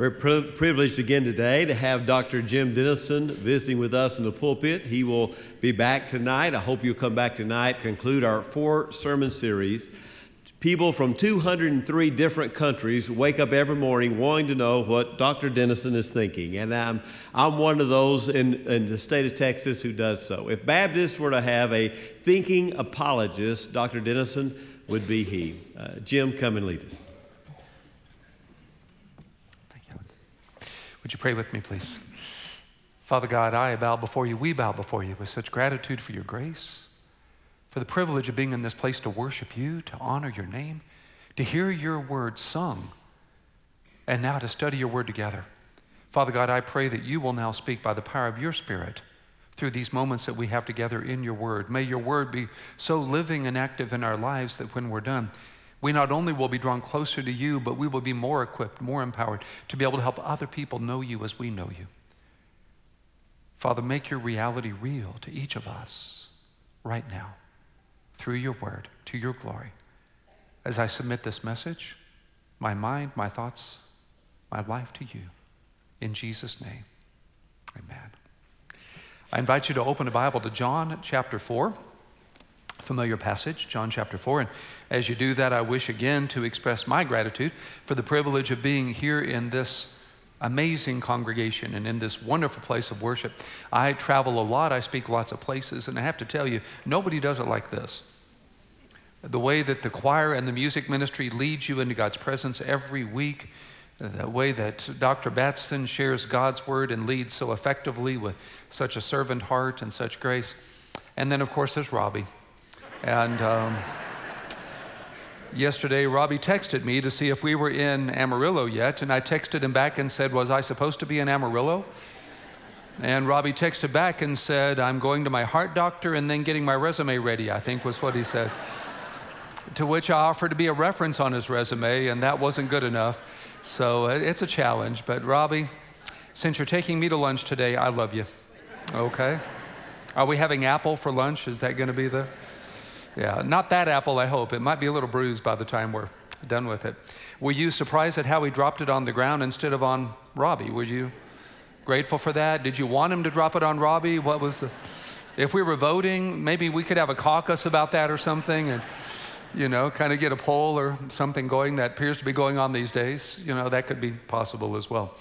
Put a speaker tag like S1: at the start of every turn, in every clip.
S1: We're pri- privileged again today to have Dr. Jim Denison visiting with us in the pulpit. He will be back tonight. I hope you'll come back tonight, conclude our four sermon series. People from 203 different countries wake up every morning wanting to know what Dr. Denison is thinking. And I'm, I'm one of those in, in the state of Texas who does so. If Baptists were to have a thinking apologist, Dr. Denison would be he. Uh, Jim, come and lead us.
S2: Would you pray with me, please? Father God, I bow before you, we bow before you with such gratitude for your grace, for the privilege of being in this place to worship you, to honor your name, to hear your word sung, and now to study your word together. Father God, I pray that you will now speak by the power of your Spirit through these moments that we have together in your word. May your word be so living and active in our lives that when we're done, we not only will be drawn closer to you, but we will be more equipped, more empowered to be able to help other people know you as we know you. Father, make your reality real to each of us right now through your word to your glory. As I submit this message, my mind, my thoughts, my life to you. In Jesus' name, amen. I invite you to open a Bible to John chapter 4 familiar passage, John chapter 4. And as you do that, I wish again to express my gratitude for the privilege of being here in this amazing congregation and in this wonderful place of worship. I travel a lot, I speak lots of places, and I have to tell you, nobody does it like this. The way that the choir and the music ministry leads you into God's presence every week, uh, the way that Dr. Batson shares God's word and leads so effectively with such a servant heart and such grace. And then, of course, there's Robbie. And um, yesterday, Robbie texted me to see if we were in Amarillo yet. And I texted him back and said, Was I supposed to be in Amarillo? And Robbie texted back and said, I'm going to my heart doctor and then getting my resume ready, I think was what he said. to which I offered to be a reference on his resume, and that wasn't good enough. So uh, it's a challenge. But Robbie, since you're taking me to lunch today, I love you. Okay? Are we having apple for lunch? Is that going to be the. Yeah, not that apple, I hope. It might be a little bruised by the time we're done with it. Were you surprised at how he dropped it on the ground instead of on Robbie? Were you grateful for that? Did you want him to drop it on Robbie? What was the. If we were voting, maybe we could have a caucus about that or something and, you know, kind of get a poll or something going that appears to be going on these days. You know, that could be possible as well.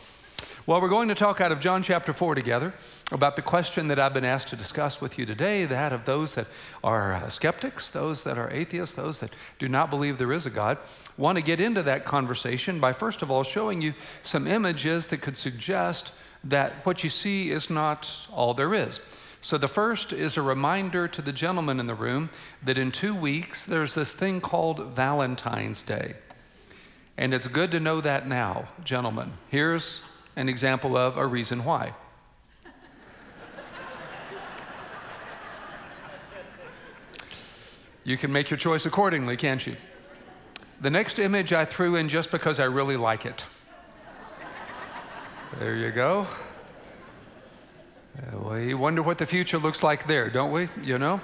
S2: Well, we're going to talk out of John chapter 4 together about the question that I've been asked to discuss with you today that of those that are uh, skeptics, those that are atheists, those that do not believe there is a God. Want to get into that conversation by first of all showing you some images that could suggest that what you see is not all there is. So, the first is a reminder to the gentleman in the room that in two weeks there's this thing called Valentine's Day. And it's good to know that now, gentlemen. Here's an example of a reason why. you can make your choice accordingly, can't you? The next image I threw in just because I really like it. There you go. Uh, we wonder what the future looks like there, don't we? You know?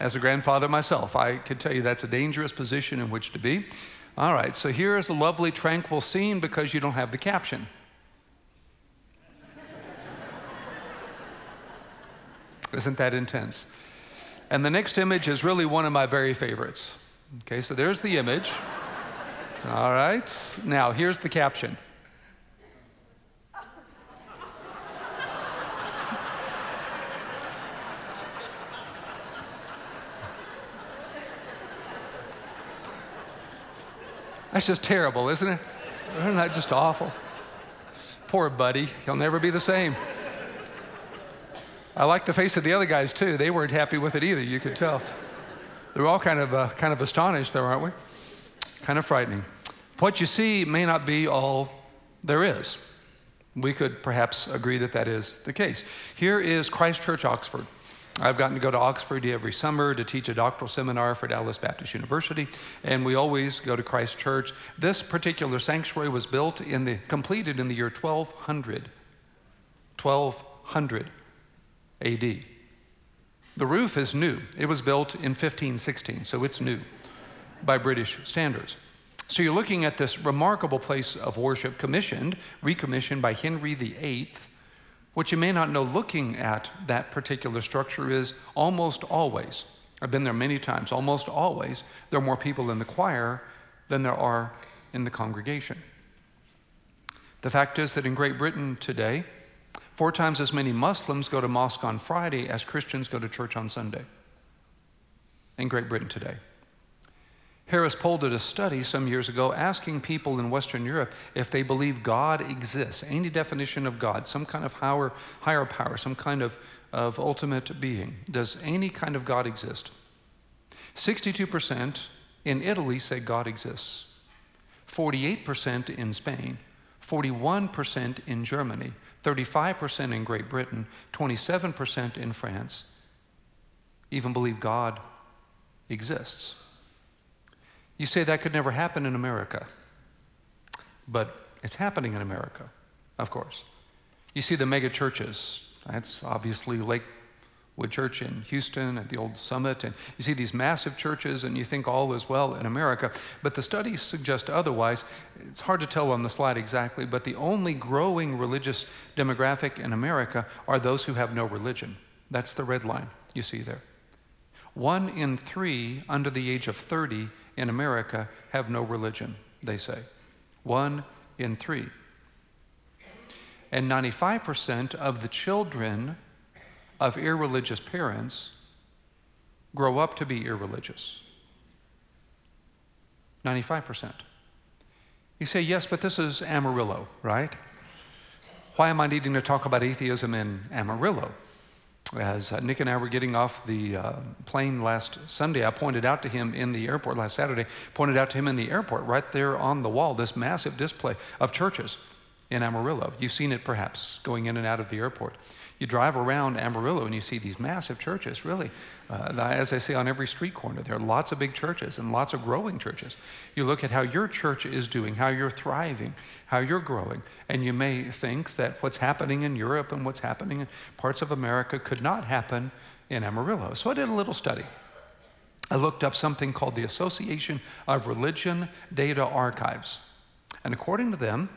S2: As a grandfather myself, I can tell you that's a dangerous position in which to be. All right, so here is a lovely, tranquil scene because you don't have the caption. Isn't that intense? And the next image is really one of my very favorites. Okay, so there's the image. All right, now here's the caption. That's just terrible, isn't it? Isn't that just awful? Poor buddy, he'll never be the same. I like the face of the other guys too. They weren't happy with it either, you could tell. They're all kind of, uh, kind of astonished there, aren't we? Kind of frightening. What you see may not be all there is. We could perhaps agree that that is the case. Here is Christ Church, Oxford. I've gotten to go to Oxford every summer to teach a doctoral seminar for Dallas Baptist University, and we always go to Christ Church. This particular sanctuary was built in the completed in the year 1200. 1200. AD. The roof is new. It was built in 1516, so it's new by British standards. So you're looking at this remarkable place of worship commissioned, recommissioned by Henry VIII. What you may not know looking at that particular structure is almost always, I've been there many times, almost always, there are more people in the choir than there are in the congregation. The fact is that in Great Britain today, four times as many Muslims go to mosque on Friday as Christians go to church on Sunday. In Great Britain today. Harris Poll did a study some years ago asking people in Western Europe if they believe God exists, any definition of God, some kind of higher, higher power, some kind of, of ultimate being. Does any kind of God exist? 62% in Italy say God exists, 48% in Spain, 41% in Germany, 35% in Great Britain, 27% in France even believe God exists. You say that could never happen in America, but it's happening in America, of course. You see the mega churches. That's obviously Lakewood Church in Houston and the old Summit. And you see these massive churches, and you think all is well in America. But the studies suggest otherwise. It's hard to tell on the slide exactly, but the only growing religious demographic in America are those who have no religion. That's the red line you see there. One in three under the age of 30 in America have no religion, they say. One in three. And 95% of the children of irreligious parents grow up to be irreligious. 95%. You say, yes, but this is Amarillo, right? Why am I needing to talk about atheism in Amarillo? as uh, Nick and I were getting off the uh, plane last Sunday, I pointed out to him in the airport last Saturday, pointed out to him in the airport right there on the wall, this massive display of churches in Amarillo. You've seen it perhaps going in and out of the airport. You drive around Amarillo and you see these massive churches, really. Uh, as I say, on every street corner, there are lots of big churches and lots of growing churches. You look at how your church is doing, how you're thriving, how you're growing, and you may think that what's happening in Europe and what's happening in parts of America could not happen in Amarillo. So I did a little study. I looked up something called the Association of Religion Data Archives. And according to them,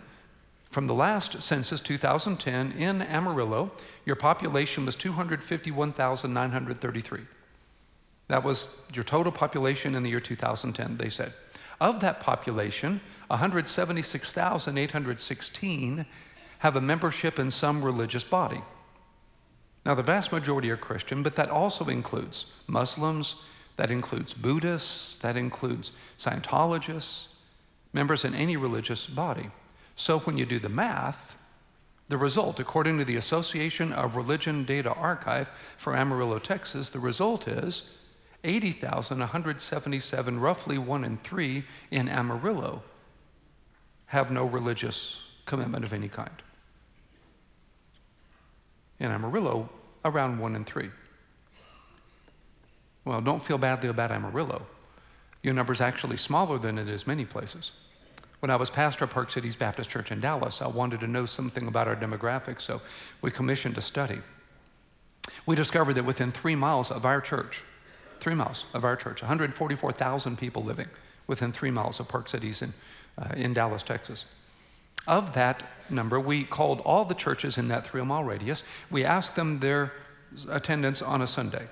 S2: from the last census, 2010, in Amarillo, your population was 251,933. That was your total population in the year 2010, they said. Of that population, 176,816 have a membership in some religious body. Now, the vast majority are Christian, but that also includes Muslims, that includes Buddhists, that includes Scientologists, members in any religious body. So when you do the math, the result, according to the Association of Religion Data Archive for Amarillo, Texas, the result is 80,177, roughly one in three in Amarillo, have no religious commitment of any kind. In Amarillo, around one in three. Well, don't feel badly about Amarillo. Your number's actually smaller than it is many places. When I was pastor of Park Cities Baptist Church in Dallas, I wanted to know something about our demographics, so we commissioned a study. We discovered that within three miles of our church, three miles of our church, 144,000 people living within three miles of Park Cities in, uh, in Dallas, Texas. Of that number, we called all the churches in that three mile radius. We asked them their attendance on a Sunday.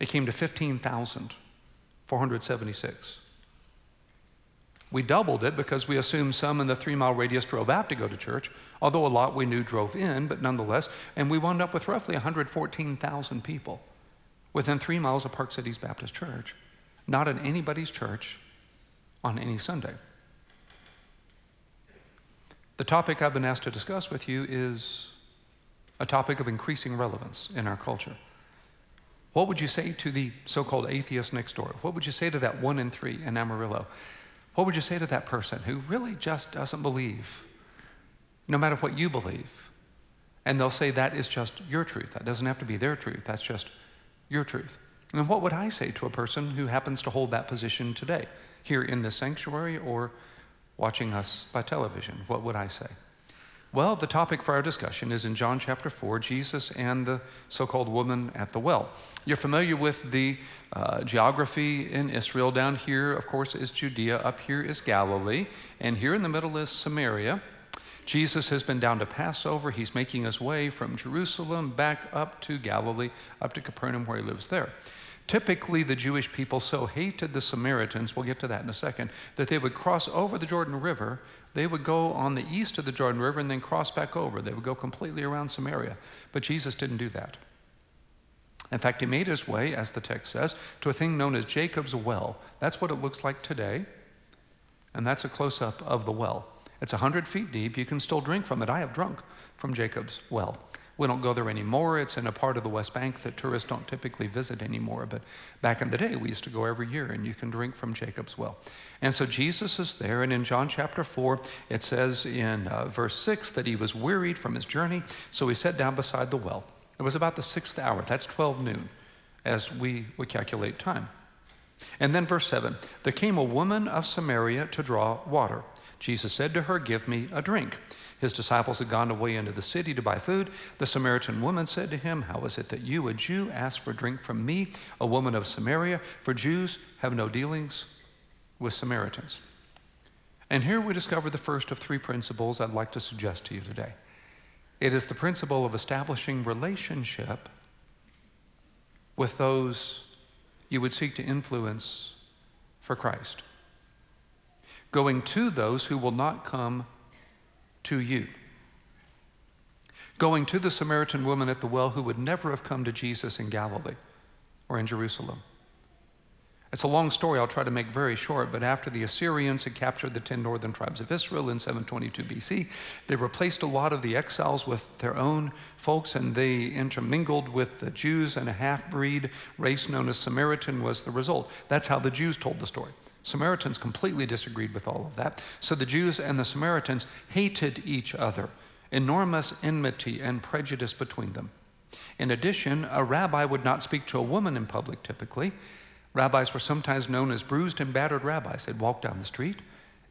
S2: It came to 15,476. We doubled it because we assumed some in the three mile radius drove out to go to church, although a lot we knew drove in, but nonetheless. And we wound up with roughly 114,000 people within three miles of Park Cities Baptist Church, not in anybody's church on any Sunday. The topic I've been asked to discuss with you is a topic of increasing relevance in our culture. What would you say to the so called atheist next door? What would you say to that one in three in Amarillo? What would you say to that person who really just doesn't believe, no matter what you believe? And they'll say that is just your truth. That doesn't have to be their truth, that's just your truth. And what would I say to a person who happens to hold that position today, here in the sanctuary or watching us by television? What would I say? Well, the topic for our discussion is in John chapter 4 Jesus and the so called woman at the well. You're familiar with the uh, geography in Israel. Down here, of course, is Judea, up here is Galilee, and here in the middle is Samaria. Jesus has been down to Passover. He's making his way from Jerusalem back up to Galilee, up to Capernaum, where he lives there. Typically, the Jewish people so hated the Samaritans, we'll get to that in a second, that they would cross over the Jordan River. They would go on the east of the Jordan River and then cross back over. They would go completely around Samaria. But Jesus didn't do that. In fact, he made his way, as the text says, to a thing known as Jacob's well. That's what it looks like today. And that's a close up of the well. It's 100 feet deep. You can still drink from it. I have drunk from Jacob's well. We don't go there anymore. It's in a part of the West Bank that tourists don't typically visit anymore. But back in the day, we used to go every year, and you can drink from Jacob's well. And so Jesus is there, and in John chapter 4, it says in uh, verse 6 that he was wearied from his journey, so he sat down beside the well. It was about the sixth hour, that's 12 noon, as we would calculate time. And then verse 7 There came a woman of Samaria to draw water. Jesus said to her, Give me a drink. His disciples had gone away into the city to buy food. The Samaritan woman said to him, How is it that you, a Jew, ask for drink from me, a woman of Samaria? For Jews have no dealings with Samaritans. And here we discover the first of three principles I'd like to suggest to you today. It is the principle of establishing relationship with those you would seek to influence for Christ. Going to those who will not come to you. Going to the Samaritan woman at the well who would never have come to Jesus in Galilee or in Jerusalem. It's a long story, I'll try to make very short, but after the Assyrians had captured the 10 northern tribes of Israel in 722 BC, they replaced a lot of the exiles with their own folks and they intermingled with the Jews, and a half breed race known as Samaritan was the result. That's how the Jews told the story. Samaritans completely disagreed with all of that. So the Jews and the Samaritans hated each other, enormous enmity and prejudice between them. In addition, a rabbi would not speak to a woman in public typically. Rabbis were sometimes known as bruised and battered rabbis. They'd walk down the street.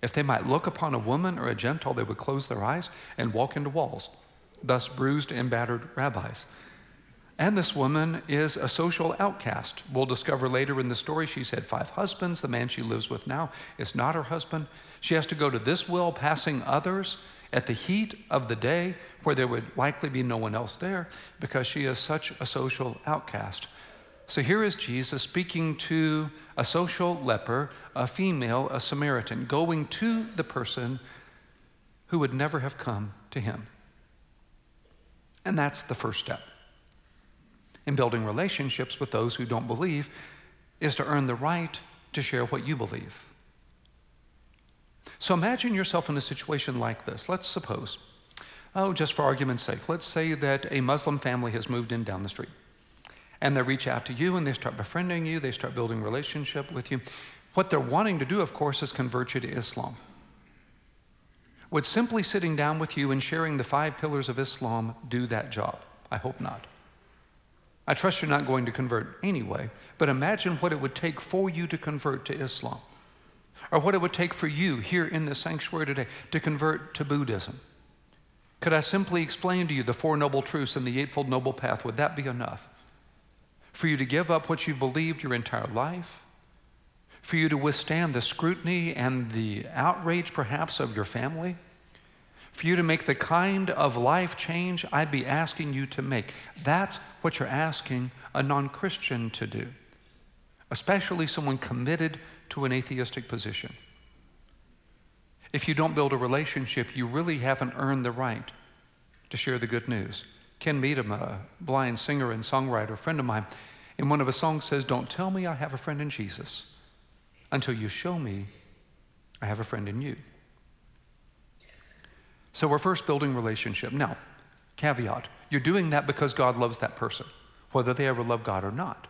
S2: If they might look upon a woman or a Gentile, they would close their eyes and walk into walls, thus, bruised and battered rabbis. And this woman is a social outcast. We'll discover later in the story she's had five husbands. The man she lives with now is not her husband. She has to go to this well, passing others at the heat of the day where there would likely be no one else there because she is such a social outcast. So here is Jesus speaking to a social leper, a female, a Samaritan, going to the person who would never have come to him. And that's the first step in building relationships with those who don't believe is to earn the right to share what you believe. So imagine yourself in a situation like this. Let's suppose, oh, just for argument's sake, let's say that a Muslim family has moved in down the street. And they reach out to you and they start befriending you, they start building relationship with you. What they're wanting to do, of course, is convert you to Islam. Would simply sitting down with you and sharing the five pillars of Islam do that job? I hope not. I trust you're not going to convert anyway, but imagine what it would take for you to convert to Islam, or what it would take for you here in the sanctuary today to convert to Buddhism. Could I simply explain to you the Four Noble Truths and the Eightfold Noble Path? Would that be enough? For you to give up what you've believed your entire life? For you to withstand the scrutiny and the outrage, perhaps, of your family? For you to make the kind of life change I'd be asking you to make. That's what you're asking a non Christian to do, especially someone committed to an atheistic position. If you don't build a relationship, you really haven't earned the right to share the good news. Ken Medema, a blind singer and songwriter, a friend of mine, in one of his songs says, Don't tell me I have a friend in Jesus until you show me I have a friend in you. So we're first building relationship. Now, caveat you're doing that because God loves that person, whether they ever love God or not.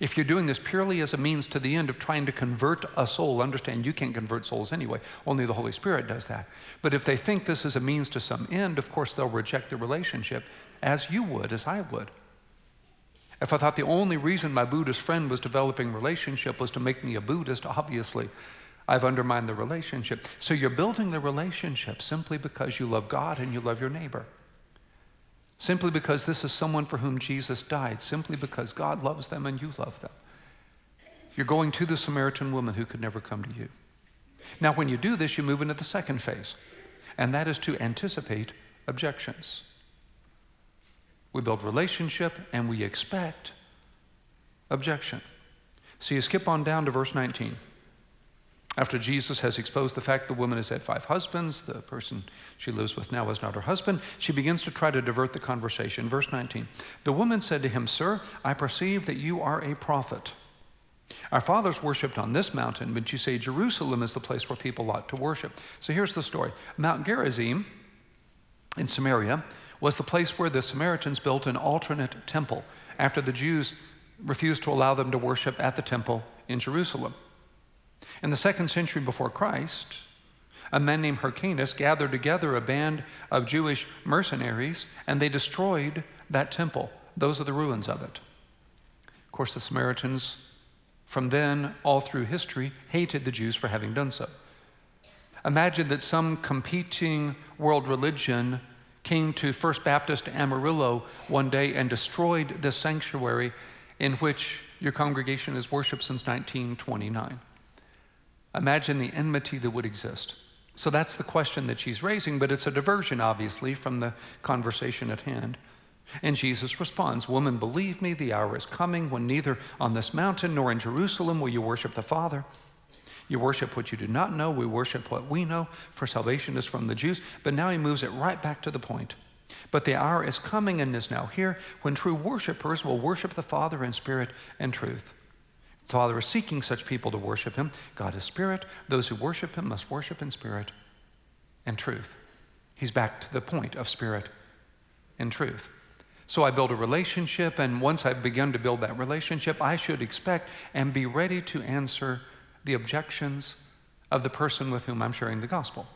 S2: If you're doing this purely as a means to the end of trying to convert a soul, understand you can't convert souls anyway, only the Holy Spirit does that. But if they think this is a means to some end, of course they'll reject the relationship as you would, as I would. If I thought the only reason my Buddhist friend was developing relationship was to make me a Buddhist, obviously I've undermined the relationship. So you're building the relationship simply because you love God and you love your neighbor. Simply because this is someone for whom Jesus died. Simply because God loves them and you love them. You're going to the Samaritan woman who could never come to you. Now, when you do this, you move into the second phase, and that is to anticipate objections. We build relationship and we expect objection. So you skip on down to verse 19. After Jesus has exposed the fact the woman has had five husbands, the person she lives with now is not her husband, she begins to try to divert the conversation. Verse 19 The woman said to him, Sir, I perceive that you are a prophet. Our fathers worshiped on this mountain, but you say Jerusalem is the place where people ought to worship. So here's the story Mount Gerizim in Samaria was the place where the Samaritans built an alternate temple after the Jews refused to allow them to worship at the temple in Jerusalem. In the second century before Christ, a man named Hyrcanus gathered together a band of Jewish mercenaries and they destroyed that temple. Those are the ruins of it. Of course, the Samaritans, from then all through history, hated the Jews for having done so. Imagine that some competing world religion came to First Baptist Amarillo one day and destroyed this sanctuary in which your congregation has worshiped since 1929. Imagine the enmity that would exist. So that's the question that she's raising, but it's a diversion, obviously, from the conversation at hand. And Jesus responds, Woman, believe me, the hour is coming when neither on this mountain nor in Jerusalem will you worship the Father. You worship what you do not know. We worship what we know, for salvation is from the Jews. But now he moves it right back to the point. But the hour is coming and is now here when true worshipers will worship the Father in spirit and truth. The Father is seeking such people to worship him. God is spirit. Those who worship him must worship in spirit and truth. He's back to the point of spirit and truth. So I build a relationship, and once I've begun to build that relationship, I should expect and be ready to answer the objections of the person with whom I'm sharing the gospel.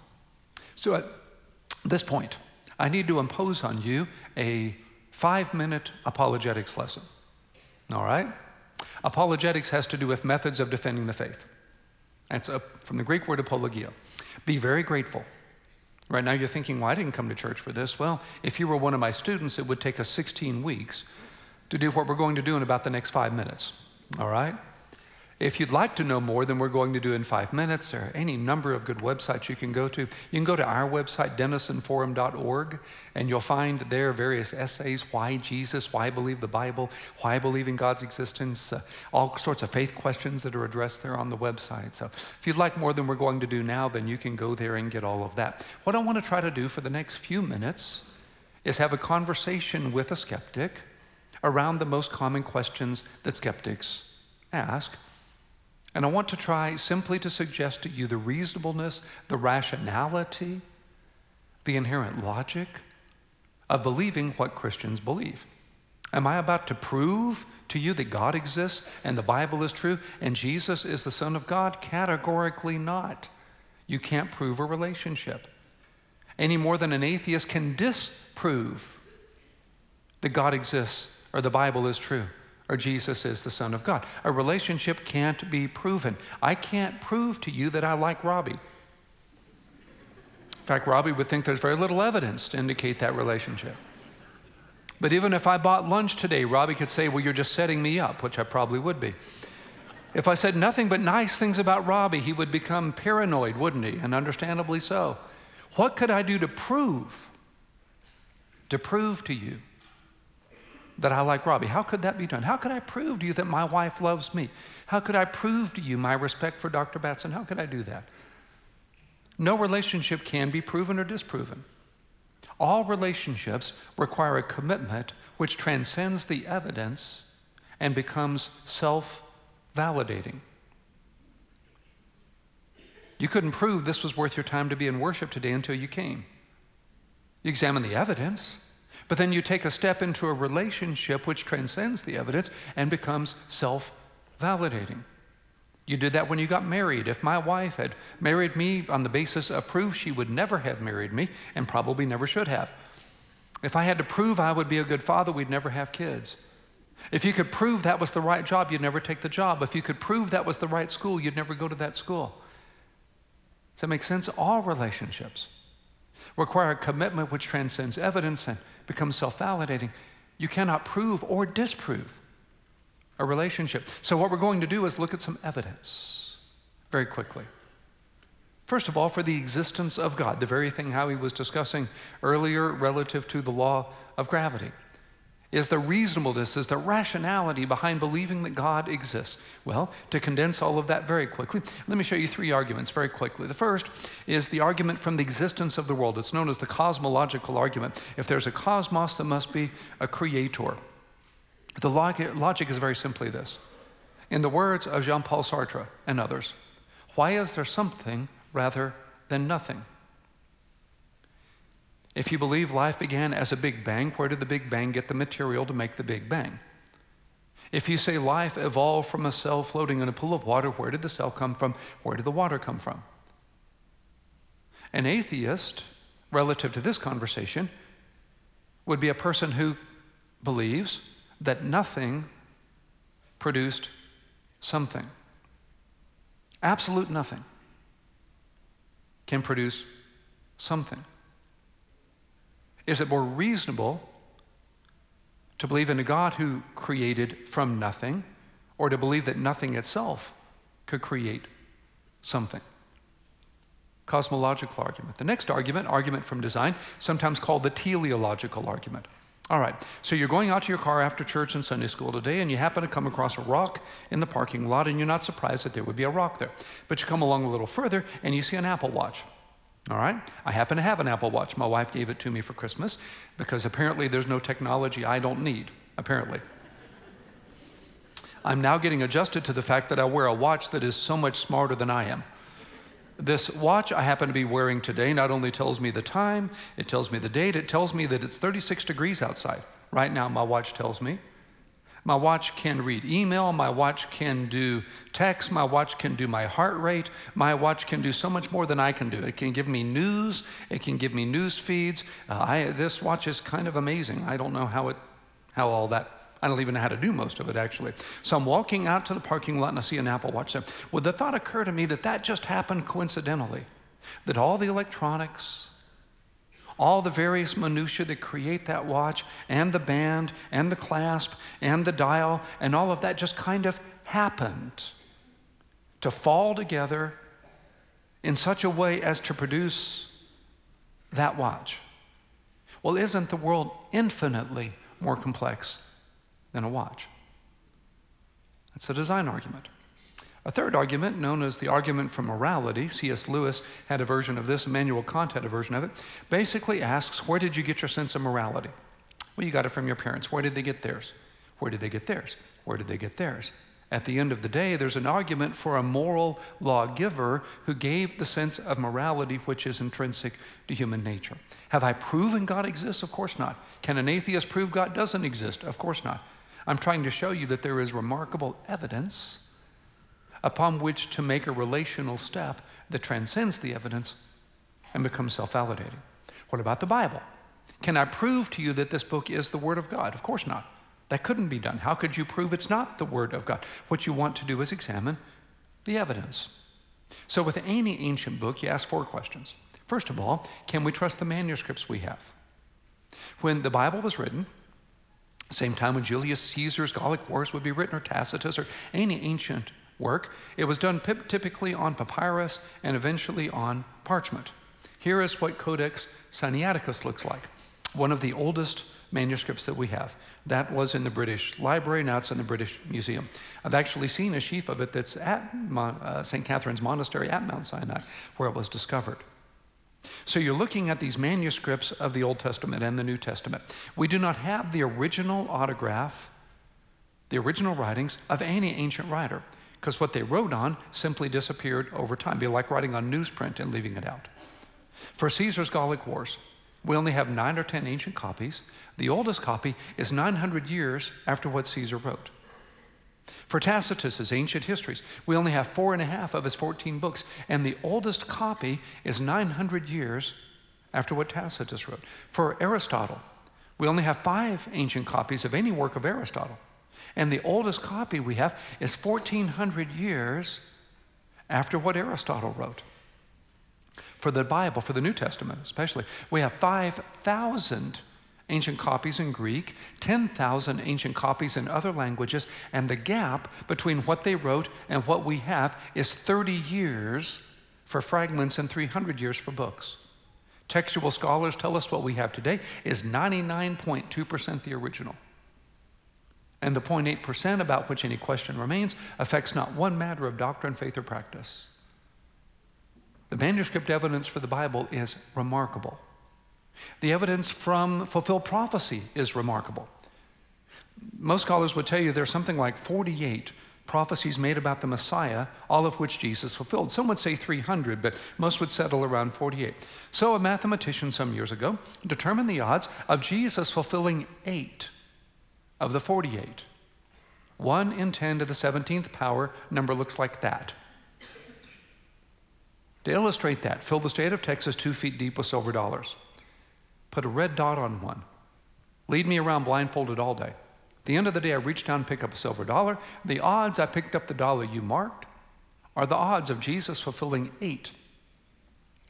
S2: So at this point, I need to impose on you a five minute apologetics lesson. All right? Apologetics has to do with methods of defending the faith. A, from the Greek word apologia. Be very grateful. Right now you're thinking, well, I didn't come to church for this. Well, if you were one of my students, it would take us 16 weeks to do what we're going to do in about the next five minutes. All right? If you'd like to know more than we're going to do in five minutes, there are any number of good websites you can go to. You can go to our website, denisonforum.org, and you'll find there various essays why Jesus, why believe the Bible, why believe in God's existence, uh, all sorts of faith questions that are addressed there on the website. So if you'd like more than we're going to do now, then you can go there and get all of that. What I want to try to do for the next few minutes is have a conversation with a skeptic around the most common questions that skeptics ask and I want to try simply to suggest to you the reasonableness, the rationality, the inherent logic of believing what Christians believe. Am I about to prove to you that God exists and the Bible is true and Jesus is the Son of God? Categorically not. You can't prove a relationship any more than an atheist can disprove that God exists or the Bible is true or Jesus is the Son of God. A relationship can't be proven. I can't prove to you that I like Robbie. In fact, Robbie would think there's very little evidence to indicate that relationship. But even if I bought lunch today, Robbie could say, Well, you're just setting me up, which I probably would be. If I said nothing but nice things about Robbie, he would become paranoid, wouldn't he? And understandably so. What could I do to prove, to prove to you that I like Robbie. How could that be done? How could I prove to you that my wife loves me? How could I prove to you my respect for Dr. Batson? How could I do that? No relationship can be proven or disproven. All relationships require a commitment which transcends the evidence and becomes self validating. You couldn't prove this was worth your time to be in worship today until you came. You examine the evidence, but then you take a step into a relationship which transcends the evidence and becomes self validating. You did that when you got married. If my wife had married me on the basis of proof, she would never have married me and probably never should have. If I had to prove I would be a good father, we'd never have kids. If you could prove that was the right job, you'd never take the job. If you could prove that was the right school, you'd never go to that school. Does that make sense? All relationships require a commitment which transcends evidence and becomes self validating. You cannot prove or disprove a relationship. So, what we're going to do is look at some evidence very quickly. First of all, for the existence of God, the very thing Howie was discussing earlier relative to the law of gravity. Is the reasonableness, is the rationality behind believing that God exists? Well, to condense all of that very quickly, let me show you three arguments very quickly. The first is the argument from the existence of the world. It's known as the cosmological argument. If there's a cosmos, there must be a creator. The logic is very simply this. In the words of Jean Paul Sartre and others, why is there something rather than nothing? If you believe life began as a Big Bang, where did the Big Bang get the material to make the Big Bang? If you say life evolved from a cell floating in a pool of water, where did the cell come from? Where did the water come from? An atheist, relative to this conversation, would be a person who believes that nothing produced something. Absolute nothing can produce something. Is it more reasonable to believe in a God who created from nothing or to believe that nothing itself could create something? Cosmological argument. The next argument, argument from design, sometimes called the teleological argument. All right, so you're going out to your car after church and Sunday school today, and you happen to come across a rock in the parking lot, and you're not surprised that there would be a rock there. But you come along a little further, and you see an Apple Watch. All right? I happen to have an Apple Watch. My wife gave it to me for Christmas because apparently there's no technology I don't need, apparently. I'm now getting adjusted to the fact that I wear a watch that is so much smarter than I am. This watch I happen to be wearing today not only tells me the time, it tells me the date, it tells me that it's 36 degrees outside. Right now, my watch tells me my watch can read email. My watch can do text. My watch can do my heart rate. My watch can do so much more than I can do. It can give me news. It can give me news feeds. Uh, I, this watch is kind of amazing. I don't know how it, how all that. I don't even know how to do most of it actually. So I'm walking out to the parking lot and I see an Apple Watch there. Would the thought occur to me that that just happened coincidentally? That all the electronics, all the various minutiae that create that watch, and the band, and the clasp, and the dial, and all of that just kind of happened to fall together in such a way as to produce that watch. Well, isn't the world infinitely more complex than a watch? That's a design argument. A third argument, known as the argument from morality, C.S. Lewis had a version of this, Immanuel Kant had a version of it, basically asks, Where did you get your sense of morality? Well, you got it from your parents. Where did they get theirs? Where did they get theirs? Where did they get theirs? At the end of the day, there's an argument for a moral lawgiver who gave the sense of morality which is intrinsic to human nature. Have I proven God exists? Of course not. Can an atheist prove God doesn't exist? Of course not. I'm trying to show you that there is remarkable evidence upon which to make a relational step that transcends the evidence and becomes self validating. What about the Bible? Can I prove to you that this book is the Word of God? Of course not. That couldn't be done. How could you prove it's not the Word of God? What you want to do is examine the evidence. So, with any ancient book, you ask four questions. First of all, can we trust the manuscripts we have? When the Bible was written, same time when Julius Caesar's Gallic Wars would be written, or Tacitus, or any ancient work. It was done typically on papyrus and eventually on parchment. Here is what Codex Sinaiticus looks like, one of the oldest manuscripts that we have. That was in the British Library, now it's in the British Museum. I've actually seen a sheaf of it that's at uh, St. Catherine's Monastery at Mount Sinai, where it was discovered. So you're looking at these manuscripts of the Old Testament and the New Testament. We do not have the original autograph, the original writings of any ancient writer because what they wrote on simply disappeared over time. It'd be like writing on newsprint and leaving it out. For Caesar's Gallic Wars, we only have nine or ten ancient copies. The oldest copy is 900 years after what Caesar wrote. For Tacitus's ancient histories, we only have four and a half of his 14 books, and the oldest copy is 900 years after what Tacitus wrote. For Aristotle, we only have five ancient copies of any work of Aristotle. And the oldest copy we have is 1400 years after what Aristotle wrote. For the Bible, for the New Testament especially, we have 5,000 ancient copies in Greek, 10,000 ancient copies in other languages, and the gap between what they wrote and what we have is 30 years for fragments and 300 years for books. Textual scholars tell us what we have today is 99.2% the original. And the 0.8% about which any question remains affects not one matter of doctrine, faith, or practice. The manuscript evidence for the Bible is remarkable. The evidence from fulfilled prophecy is remarkable. Most scholars would tell you there's something like 48 prophecies made about the Messiah, all of which Jesus fulfilled. Some would say 300, but most would settle around 48. So a mathematician some years ago determined the odds of Jesus fulfilling eight of the 48. 1 in 10 to the 17th power number looks like that. To illustrate that, fill the state of Texas two feet deep with silver dollars. Put a red dot on one. Lead me around blindfolded all day. At the end of the day, I reach down and pick up a silver dollar. The odds I picked up the dollar you marked are the odds of Jesus fulfilling eight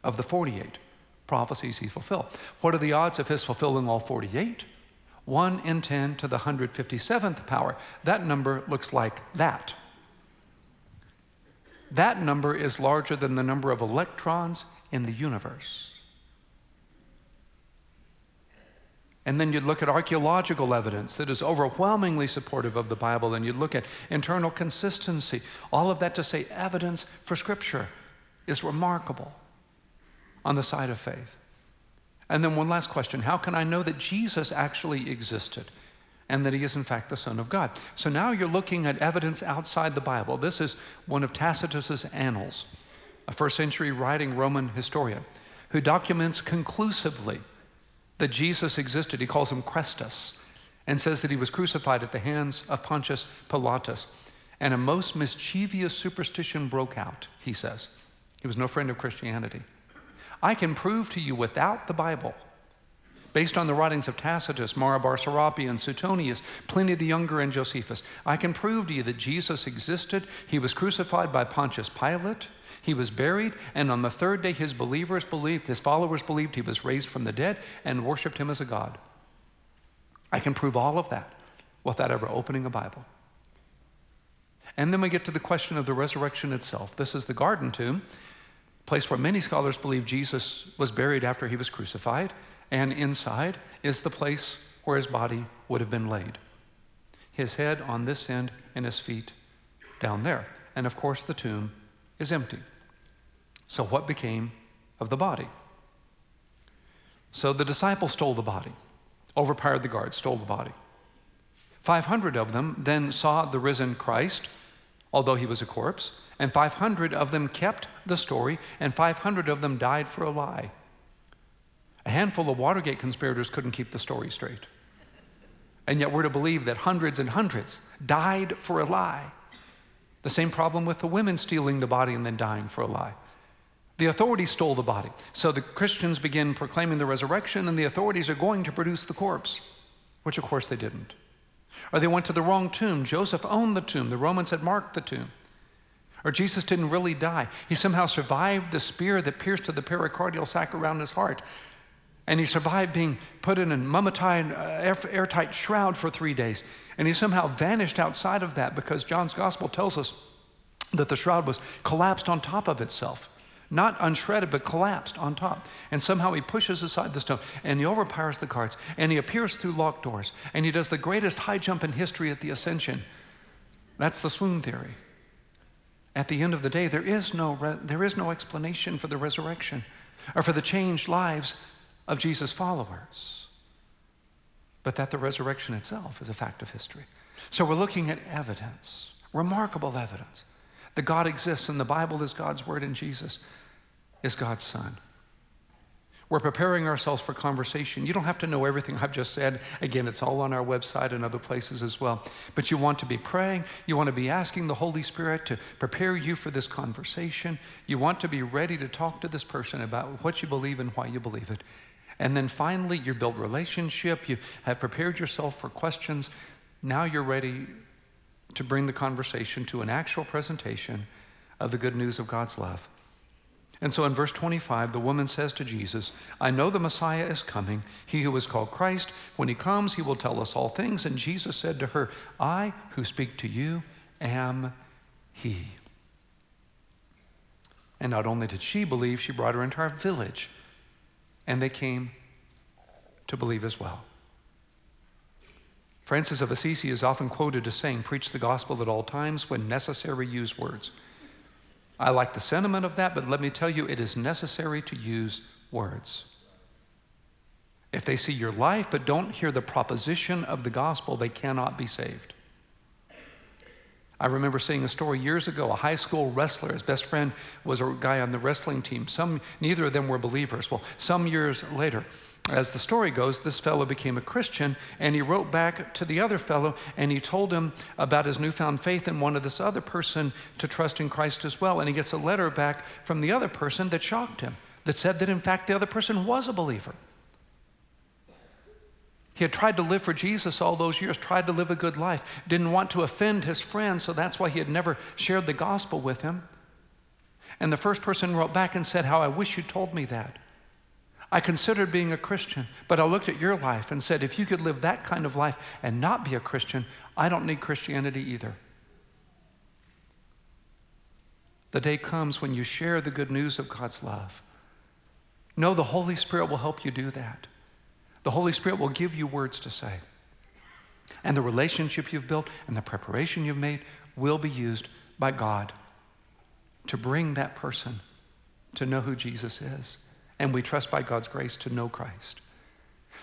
S2: of the 48 prophecies he fulfilled. What are the odds of his fulfilling all 48? 1 in 10 to the 157th power. That number looks like that. That number is larger than the number of electrons in the universe. And then you'd look at archaeological evidence that is overwhelmingly supportive of the Bible, and you'd look at internal consistency. All of that to say evidence for Scripture is remarkable on the side of faith. And then one last question How can I know that Jesus actually existed? and that he is in fact the Son of God. So now you're looking at evidence outside the Bible. This is one of Tacitus's annals, a first century writing Roman historian who documents conclusively that Jesus existed. He calls him Chrestus and says that he was crucified at the hands of Pontius Pilatus. And a most mischievous superstition broke out, he says. He was no friend of Christianity. I can prove to you without the Bible, based on the writings of Tacitus, Mara bar Serapion, and Suetonius, Pliny the Younger, and Josephus, I can prove to you that Jesus existed. He was crucified by Pontius Pilate. He was buried, and on the third day, his believers believed, his followers believed he was raised from the dead and worshiped him as a God. I can prove all of that without ever opening a Bible. And then we get to the question of the resurrection itself. This is the garden tomb place where many scholars believe Jesus was buried after he was crucified, and inside is the place where his body would have been laid. His head on this end and his feet down there. And of course, the tomb is empty. So, what became of the body? So, the disciples stole the body, overpowered the guards, stole the body. 500 of them then saw the risen Christ, although he was a corpse, and 500 of them kept the story, and 500 of them died for a lie. A handful of Watergate conspirators couldn't keep the story straight. And yet we're to believe that hundreds and hundreds died for a lie. The same problem with the women stealing the body and then dying for a lie. The authorities stole the body. So the Christians begin proclaiming the resurrection, and the authorities are going to produce the corpse, which of course they didn't. Or they went to the wrong tomb. Joseph owned the tomb, the Romans had marked the tomb. Or Jesus didn't really die. He somehow survived the spear that pierced to the pericardial sac around his heart. And he survived being put in a mummified, uh, airtight shroud for three days. And he somehow vanished outside of that because John's gospel tells us that the shroud was collapsed on top of itself. Not unshredded, but collapsed on top. And somehow he pushes aside the stone and he overpowers the guards and he appears through locked doors and he does the greatest high jump in history at the ascension. That's the swoon theory. At the end of the day, there is no, re- there is no explanation for the resurrection or for the changed lives of Jesus' followers, but that the resurrection itself is a fact of history. So we're looking at evidence, remarkable evidence, that God exists and the Bible is God's word and Jesus is God's Son. We're preparing ourselves for conversation. You don't have to know everything I've just said. Again, it's all on our website and other places as well. But you want to be praying. You want to be asking the Holy Spirit to prepare you for this conversation. You want to be ready to talk to this person about what you believe and why you believe it. And then finally, you build relationship. You have prepared yourself for questions. Now you're ready to bring the conversation to an actual presentation of the good news of God's love. And so in verse 25, the woman says to Jesus, I know the Messiah is coming, he who is called Christ. When he comes, he will tell us all things. And Jesus said to her, I who speak to you am he. And not only did she believe, she brought her entire village, and they came to believe as well. Francis of Assisi is often quoted as saying, Preach the gospel at all times, when necessary, use words. I like the sentiment of that, but let me tell you, it is necessary to use words. If they see your life but don't hear the proposition of the gospel, they cannot be saved. I remember seeing a story years ago. A high school wrestler, his best friend was a guy on the wrestling team. Some, neither of them were believers. Well, some years later, as the story goes, this fellow became a Christian and he wrote back to the other fellow and he told him about his newfound faith and wanted this other person to trust in Christ as well. And he gets a letter back from the other person that shocked him, that said that in fact the other person was a believer. He had tried to live for Jesus all those years, tried to live a good life, didn't want to offend his friends, so that's why he had never shared the gospel with him. And the first person wrote back and said, How I wish you told me that. I considered being a Christian, but I looked at your life and said, if you could live that kind of life and not be a Christian, I don't need Christianity either. The day comes when you share the good news of God's love. Know the Holy Spirit will help you do that. The Holy Spirit will give you words to say. And the relationship you've built and the preparation you've made will be used by God to bring that person to know who Jesus is and we trust by God's grace to know Christ.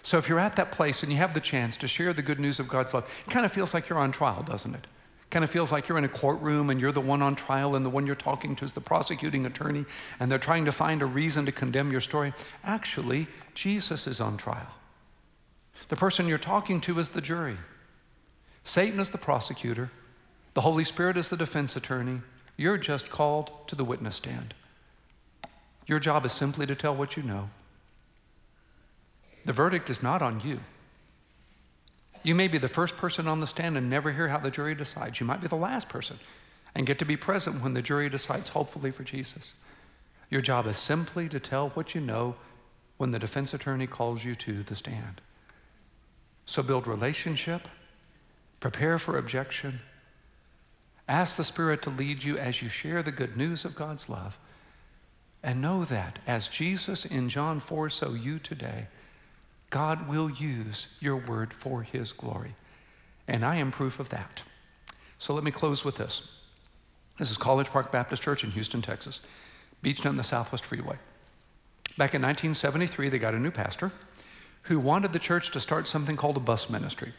S2: So if you're at that place and you have the chance to share the good news of God's love, it kind of feels like you're on trial, doesn't it? Kind of feels like you're in a courtroom and you're the one on trial and the one you're talking to is the prosecuting attorney and they're trying to find a reason to condemn your story. Actually, Jesus is on trial. The person you're talking to is the jury. Satan is the prosecutor. The Holy Spirit is the defense attorney. You're just called to the witness stand. Your job is simply to tell what you know. The verdict is not on you. You may be the first person on the stand and never hear how the jury decides. You might be the last person and get to be present when the jury decides, hopefully, for Jesus. Your job is simply to tell what you know when the defense attorney calls you to the stand. So build relationship, prepare for objection, ask the Spirit to lead you as you share the good news of God's love. And know that as Jesus in John 4, so you today, God will use your word for his glory. And I am proof of that. So let me close with this. This is College Park Baptist Church in Houston, Texas, beached on the Southwest Freeway. Back in 1973, they got a new pastor who wanted the church to start something called a bus ministry.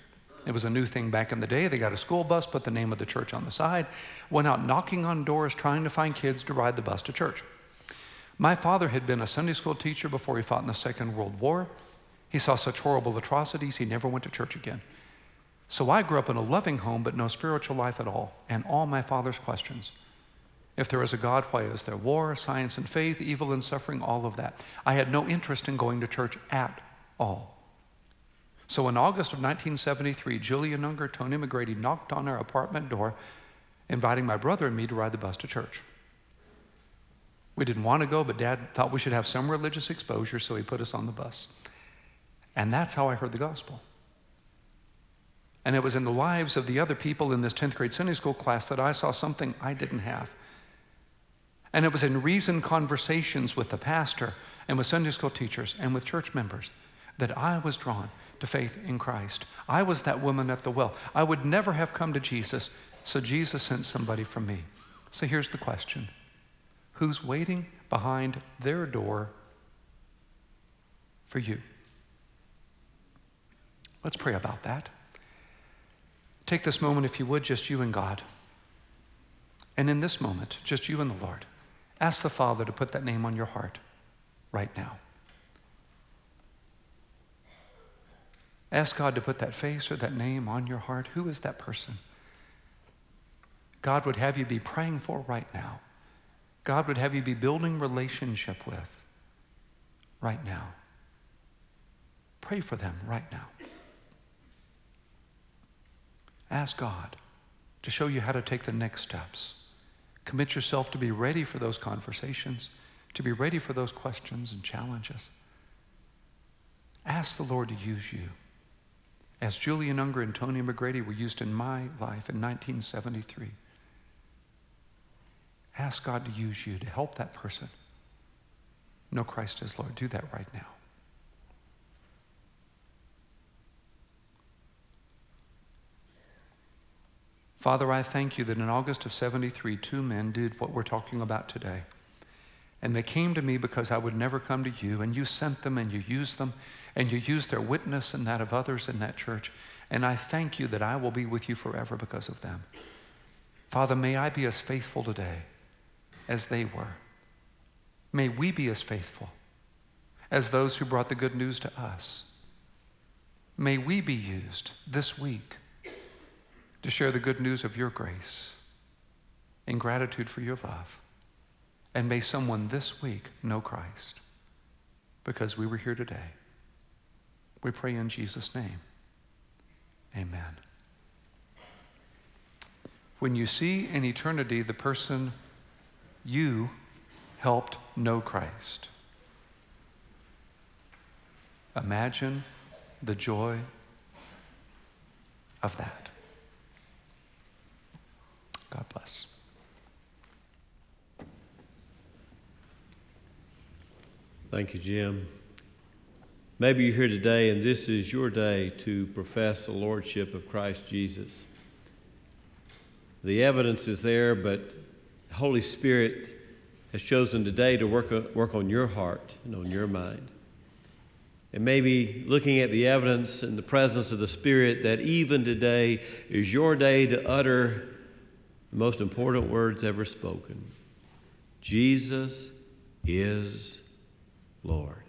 S2: It was a new thing back in the day. They got a school bus, put the name of the church on the side, went out knocking on doors trying to find kids to ride the bus to church. My father had been a Sunday school teacher before he fought in the Second World War. He saw such horrible atrocities, he never went to church again. So I grew up in a loving home, but no spiritual life at all, and all my father's questions. If there is a God, why is there war, science and faith, evil and suffering, all of that? I had no interest in going to church at all. So in August of 1973, Julian Unger, Tony McGrady knocked on our apartment door, inviting my brother and me to ride the bus to church. We didn't want to go, but dad thought we should have some religious exposure, so he put us on the bus. And that's how I heard the gospel. And it was in the lives of the other people in this 10th grade Sunday school class that I saw something I didn't have. And it was in reasoned conversations with the pastor and with Sunday school teachers and with church members that I was drawn to faith in Christ. I was that woman at the well. I would never have come to Jesus, so Jesus sent somebody for me. So here's the question who's waiting behind their door for you. Let's pray about that. Take this moment, if you would, just you and God. And in this moment, just you and the Lord. Ask the Father to put that name on your heart right now. Ask God to put that face or that name on your heart. Who is that person? God would have you be praying for right now. God would have you be building relationship with right now. Pray for them right now. Ask God to show you how to take the next steps. Commit yourself to be ready for those conversations, to be ready for those questions and challenges. Ask the Lord to use you. As Julian Unger and Tony McGrady were used in my life in 1973. Ask God to use you to help that person know Christ as Lord. Do that right now. Father, I thank you that in August of 73, two men did what we're talking about today. And they came to me because I would never come to you, and you sent them and you used them, and you use their witness and that of others in that church. And I thank you that I will be with you forever because of them. Father, may I be as faithful today as they were. May we be as faithful as those who brought the good news to us. May we be used this week to share the good news of your grace in gratitude for your love. And may someone this week know Christ because we were here today. We pray in Jesus' name. Amen. When you see in eternity the person you helped know Christ, imagine the joy of that. God bless.
S1: Thank you, Jim. Maybe you're here today and this is your day to profess the Lordship of Christ Jesus. The evidence is there, but the Holy Spirit has chosen today to work, work on your heart and on your mind. And maybe looking at the evidence and the presence of the Spirit, that even today is your day to utter the most important words ever spoken Jesus is Lord.